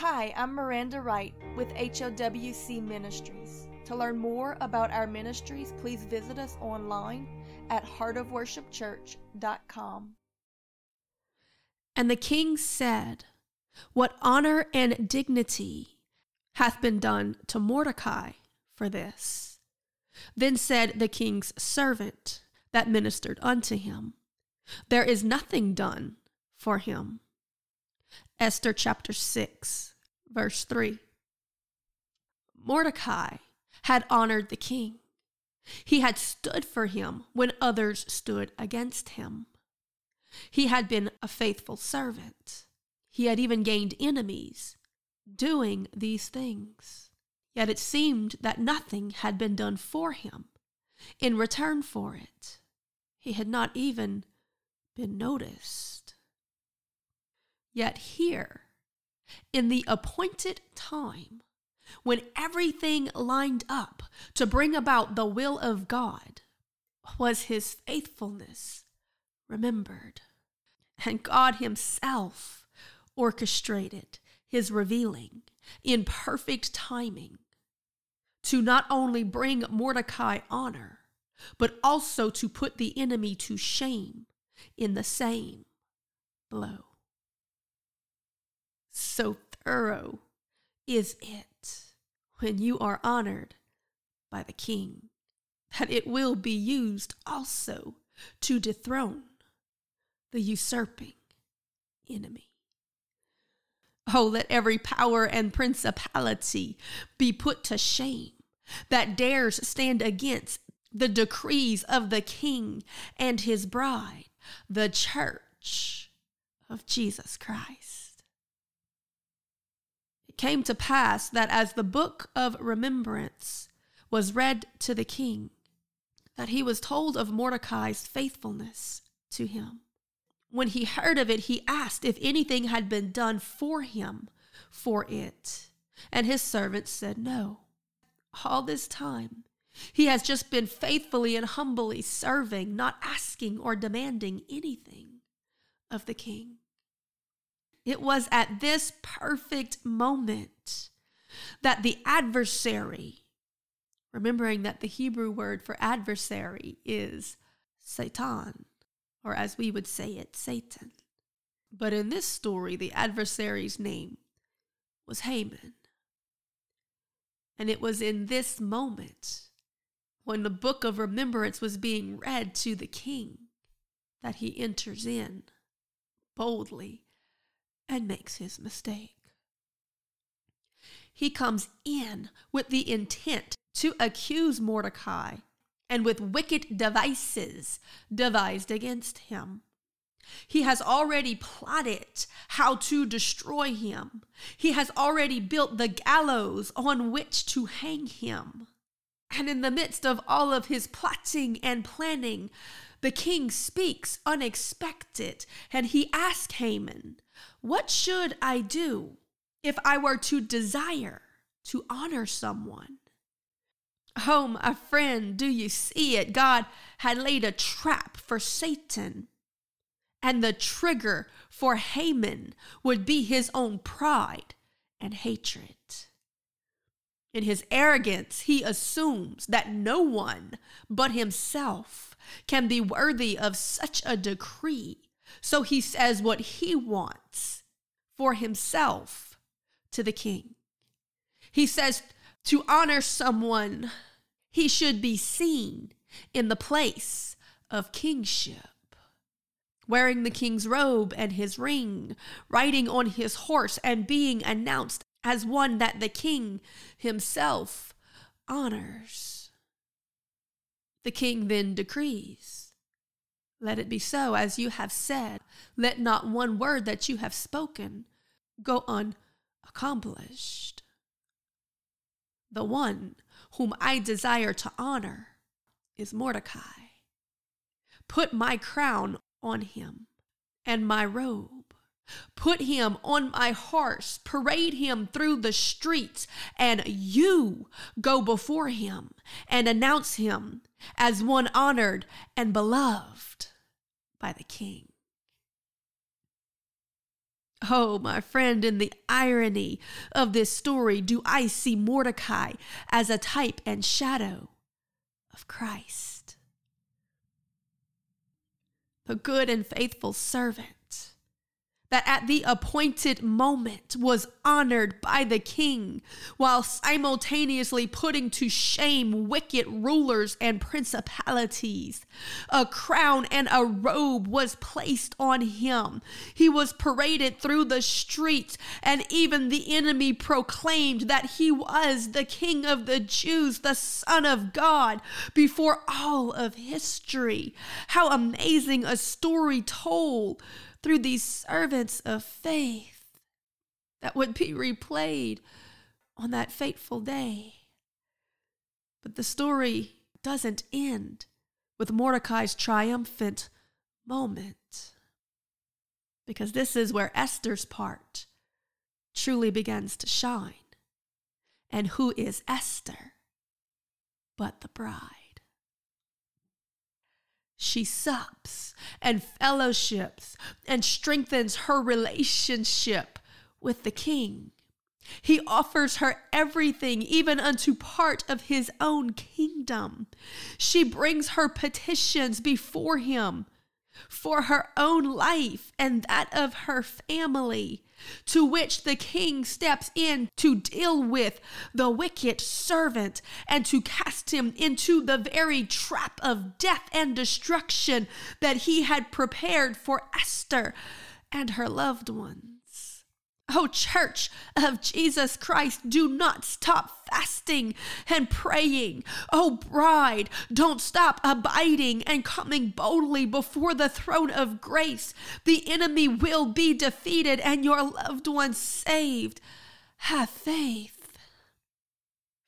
Hi, I'm Miranda Wright with HOWC Ministries. To learn more about our ministries, please visit us online at heartofworshipchurch.com. And the king said, What honor and dignity hath been done to Mordecai for this? Then said the king's servant that ministered unto him, There is nothing done for him. Esther chapter 6, verse 3. Mordecai had honored the king. He had stood for him when others stood against him. He had been a faithful servant. He had even gained enemies doing these things. Yet it seemed that nothing had been done for him in return for it. He had not even been noticed. Yet here, in the appointed time, when everything lined up to bring about the will of God, was his faithfulness remembered. And God himself orchestrated his revealing in perfect timing to not only bring Mordecai honor, but also to put the enemy to shame in the same blow. So thorough is it when you are honored by the king that it will be used also to dethrone the usurping enemy. Oh, let every power and principality be put to shame that dares stand against the decrees of the king and his bride, the church of Jesus Christ. Came to pass that as the book of remembrance was read to the king, that he was told of Mordecai's faithfulness to him. When he heard of it, he asked if anything had been done for him for it. And his servants said, No. All this time, he has just been faithfully and humbly serving, not asking or demanding anything of the king. It was at this perfect moment that the adversary, remembering that the Hebrew word for adversary is Satan, or as we would say it, Satan. But in this story, the adversary's name was Haman. And it was in this moment, when the book of remembrance was being read to the king, that he enters in boldly and makes his mistake. He comes in with the intent to accuse Mordecai and with wicked devices devised against him. He has already plotted how to destroy him. He has already built the gallows on which to hang him. And in the midst of all of his plotting and planning, the king speaks unexpected and he asks Haman, What should I do if I were to desire to honor someone? Oh, my friend, do you see it? God had laid a trap for Satan. And the trigger for Haman would be his own pride and hatred. In his arrogance, he assumes that no one but himself can be worthy of such a decree. So he says what he wants for himself to the king. He says to honor someone, he should be seen in the place of kingship. Wearing the king's robe and his ring, riding on his horse, and being announced as one that the king himself honors. The king then decrees, Let it be so as you have said. Let not one word that you have spoken go unaccomplished. The one whom I desire to honor is Mordecai. Put my crown on him and my robe Put him on my horse, parade him through the streets, and you go before him and announce him as one honored and beloved by the king. Oh, my friend, in the irony of this story, do I see Mordecai as a type and shadow of Christ? The good and faithful servant that at the appointed moment was honored by the king, while simultaneously putting to shame wicked rulers and principalities. A crown and a robe was placed on him. He was paraded through the streets, and even the enemy proclaimed that he was the king of the Jews, the Son of God, before all of history. How amazing a story told! Through these servants of faith that would be replayed on that fateful day. But the story doesn't end with Mordecai's triumphant moment. Because this is where Esther's part truly begins to shine. And who is Esther but the bride? She sups and fellowships and strengthens her relationship with the king. He offers her everything, even unto part of his own kingdom. She brings her petitions before him for her own life and that of her family to which the king steps in to deal with the wicked servant and to cast him into the very trap of death and destruction that he had prepared for Esther and her loved ones. Oh, church of Jesus Christ, do not stop fasting and praying. Oh, bride, don't stop abiding and coming boldly before the throne of grace. The enemy will be defeated and your loved ones saved. Have faith.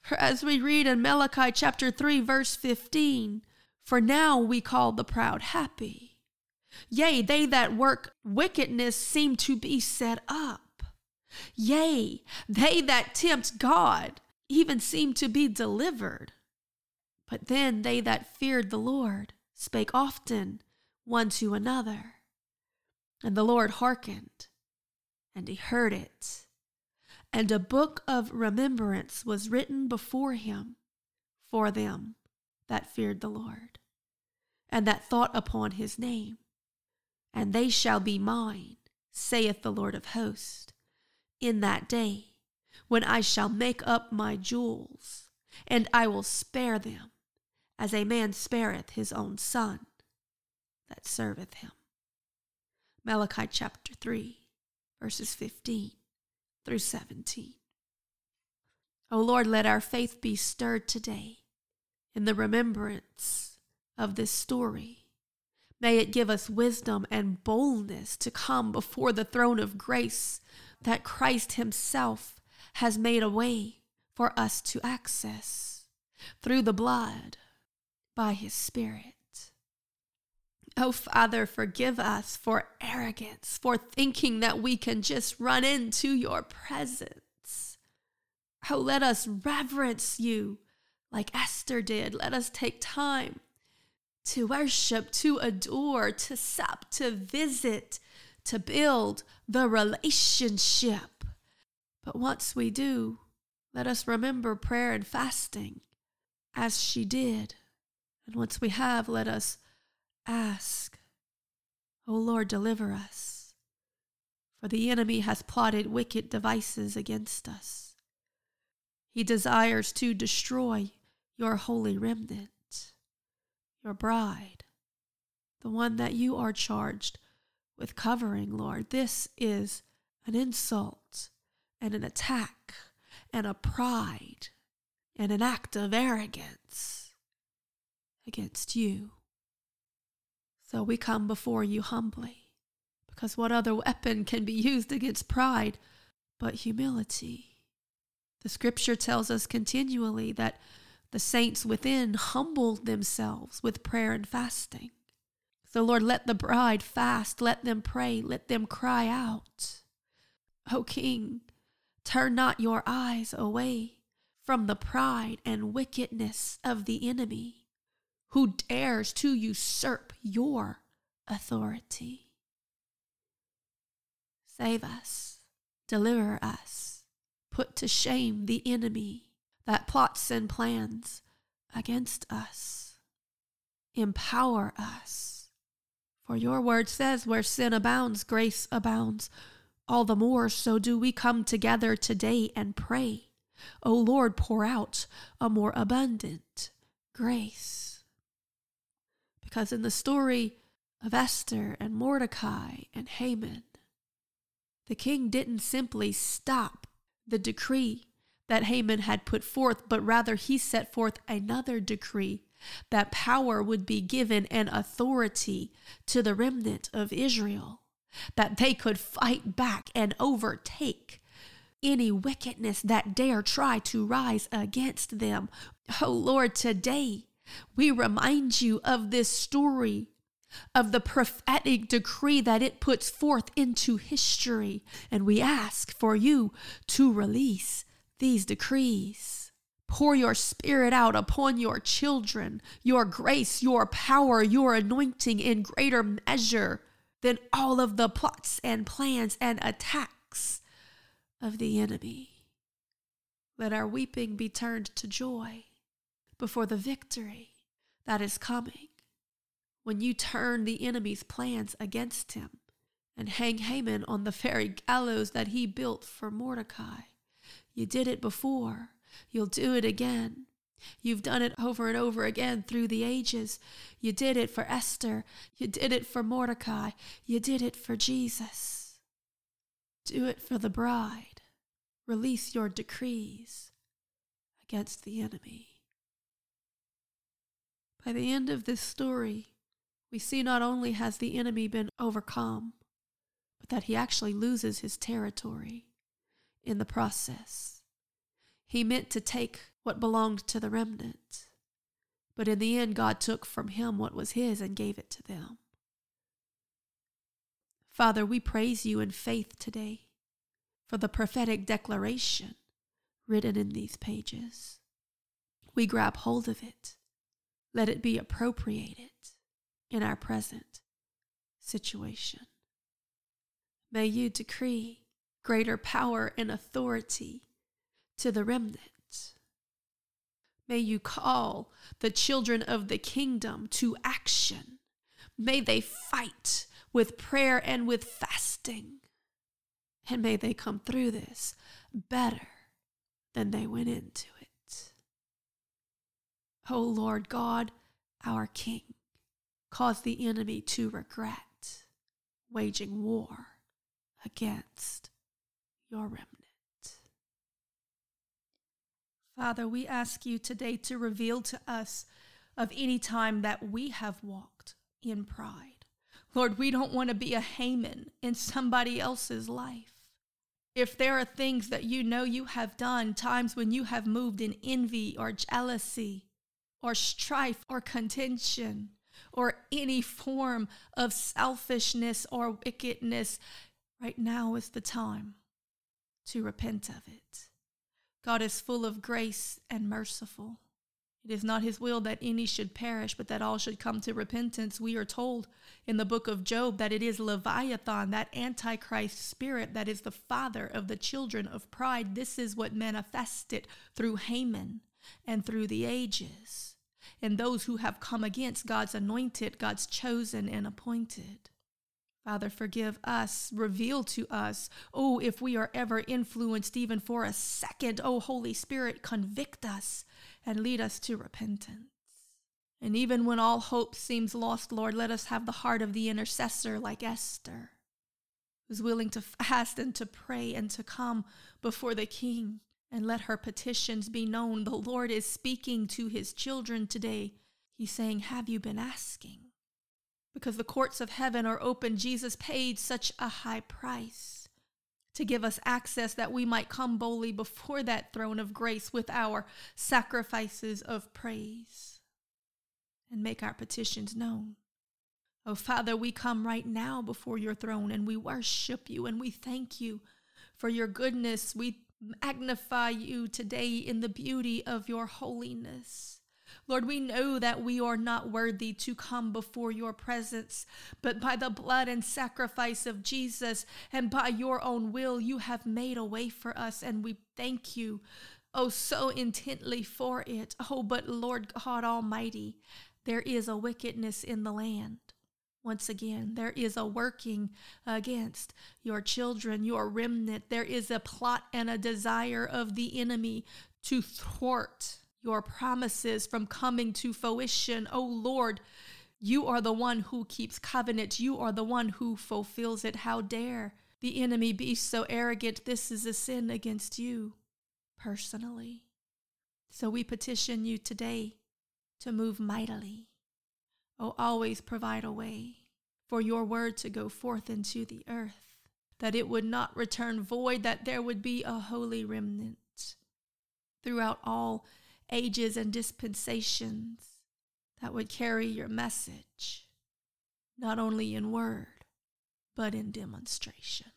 For as we read in Malachi chapter 3, verse 15, for now we call the proud happy. Yea, they that work wickedness seem to be set up. Yea, they that tempt God even seem to be delivered. But then they that feared the Lord spake often one to another. And the Lord hearkened, and he heard it. And a book of remembrance was written before him for them that feared the Lord, and that thought upon his name. And they shall be mine, saith the Lord of hosts in that day when I shall make up my jewels, and I will spare them, as a man spareth his own son that serveth him. Malachi chapter 3, verses 15 through 17. O Lord, let our faith be stirred today in the remembrance of this story. May it give us wisdom and boldness to come before the throne of grace that Christ Himself has made a way for us to access through the blood by His Spirit. Oh, Father, forgive us for arrogance, for thinking that we can just run into your presence. Oh, let us reverence you like Esther did. Let us take time to worship, to adore, to sup, to visit, to build the relationship. But once we do, let us remember prayer and fasting as she did. And once we have, let us ask, O Lord, deliver us. For the enemy has plotted wicked devices against us. He desires to destroy your holy remnant, your bride, the one that you are charged with covering, Lord. This is an insult and an attack and a pride and an act of arrogance against you. So we come before you humbly, because what other weapon can be used against pride but humility? The scripture tells us continually that the saints within humbled themselves with prayer and fasting. So, Lord, let the bride fast, let them pray, let them cry out. O King, turn not your eyes away from the pride and wickedness of the enemy who dares to usurp your authority. Save us, deliver us, put to shame the enemy that plots and plans against us. Empower us. For your word says, where sin abounds, grace abounds. All the more so do we come together today and pray. O Lord, pour out a more abundant grace. Because in the story of Esther and Mordecai and Haman, the king didn't simply stop the decree that Haman had put forth, but rather he set forth another decree that power would be given and authority to the remnant of Israel, that they could fight back and overtake any wickedness that dare try to rise against them. Oh Lord, today we remind you of this story of the prophetic decree that it puts forth into history. And we ask for you to release these decrees. Pour your spirit out upon your children, your grace, your power, your anointing in greater measure than all of the plots and plans and attacks of the enemy. Let our weeping be turned to joy before the victory that is coming. When you turn the enemy's plans against him and hang Haman on the very gallows that he built for Mordecai, you did it before, you'll do it again. You've done it over and over again through the ages. You did it for Esther. You did it for Mordecai. You did it for Jesus. Do it for the bride. Release your decrees against the enemy. By the end of this story, we see not only has the enemy been overcome, but that he actually loses his territory in the process. He meant to take what belonged to the remnant, but in the end, God took from him what was his and gave it to them. Father, we praise you in faith today for the prophetic declaration written in these pages. We grab hold of it. Let it be appropriated in our present situation. May you decree greater power and authority to the remnant. May you call the children of the kingdom to action. May they fight with prayer and with fasting. And may they come through this better than they went into it. O oh Lord God, our King, cause the enemy to regret waging war against your remnant. Father, we ask you today to reveal to us of any time that we have walked in pride. Lord, we don't want to be a Haman in somebody else's life. If there are things that you know you have done, times when you have moved in envy or jealousy or strife or contention, or any form of selfishness or wickedness, right now is the time to repent of it. God is full of grace and merciful. It is not his will that any should perish, but that all should come to repentance. We are told in the book of Job that it is Leviathan, that antichrist spirit that is the father of the children of pride. This is what manifested through Haman and through the ages and those who have come against God's anointed, God's chosen and appointed. Father, forgive us, reveal to us, oh, if we are ever influenced even for a second, oh, Holy Spirit, convict us and lead us to repentance. And even when all hope seems lost, Lord, let us have the heart of the intercessor like Esther, who's willing to fast and to pray and to come before the king and let her petitions be known. The Lord is speaking to his children today. He's saying, Have you been asking? Because the courts of heaven are open. Jesus paid such a high price to give us access that we might come boldly before that throne of grace with our sacrifices of praise and make our petitions known. Oh, Father, we come right now before your throne and we worship you and we thank you for your goodness. We magnify you today in the beauty of your holiness. Lord, we know that we are not worthy to come before your presence, but by the blood and sacrifice of Jesus and by your own will, you have made a way for us, and we thank you. Oh, so intently for it. Oh, but Lord God Almighty, there is a wickedness in the land. Once again, there is a working against your children, your remnant. There is a plot and a desire of the enemy to thwart your promises from coming to fruition. Oh Lord, you are the one who keeps covenant. You are the one who fulfills it. How dare the enemy be so arrogant? This is a sin against you personally. So we petition you today to move mightily. Oh, always provide a way for your word to go forth into the earth, that it would not return void, that there would be a holy remnant throughout all ages and dispensations that would carry your message, not only in word, but in demonstration.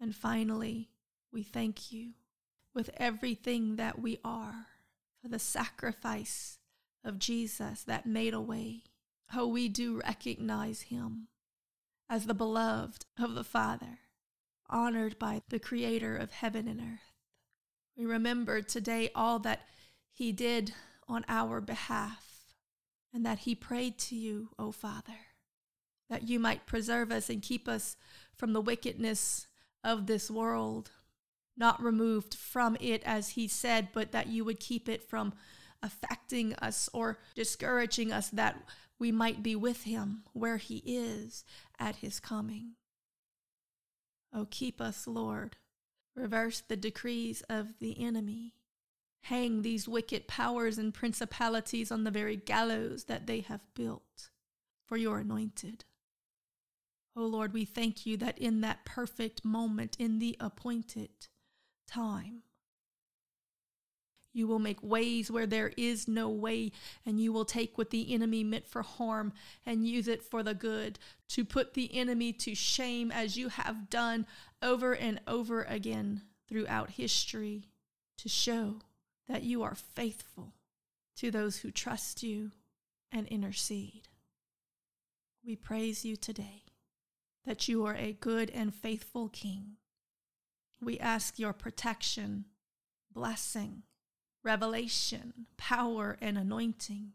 And finally, we thank you with everything that we are for the sacrifice of Jesus that made a way. Oh, we do recognize him as the beloved of the Father, honored by the Creator of heaven and earth. We remember today all that He did on our behalf and that He prayed to you, O Father, that you might preserve us and keep us from the wickedness of this world, not removed from it as He said, but that you would keep it from affecting us or discouraging us, that we might be with Him where He is at His coming. Oh, keep us, Lord reverse the decrees of the enemy, hang these wicked powers and principalities on the very gallows that they have built for your anointed. O oh Lord, we thank you that in that perfect moment, in the appointed time, you will make ways where there is no way, and you will take what the enemy meant for harm and use it for the good, to put the enemy to shame as you have done over and over again throughout history, to show that you are faithful to those who trust you and intercede. We praise you today that you are a good and faithful King. We ask your protection, blessing, revelation, power, and anointing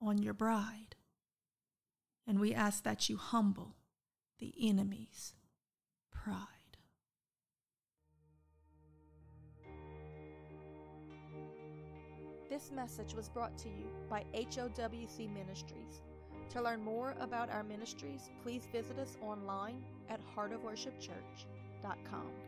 on your bride. And we ask that you humble the enemy's pride. This message was brought to you by HOWC Ministries. To learn more about our ministries, please visit us online at heartofworshipchurch.com.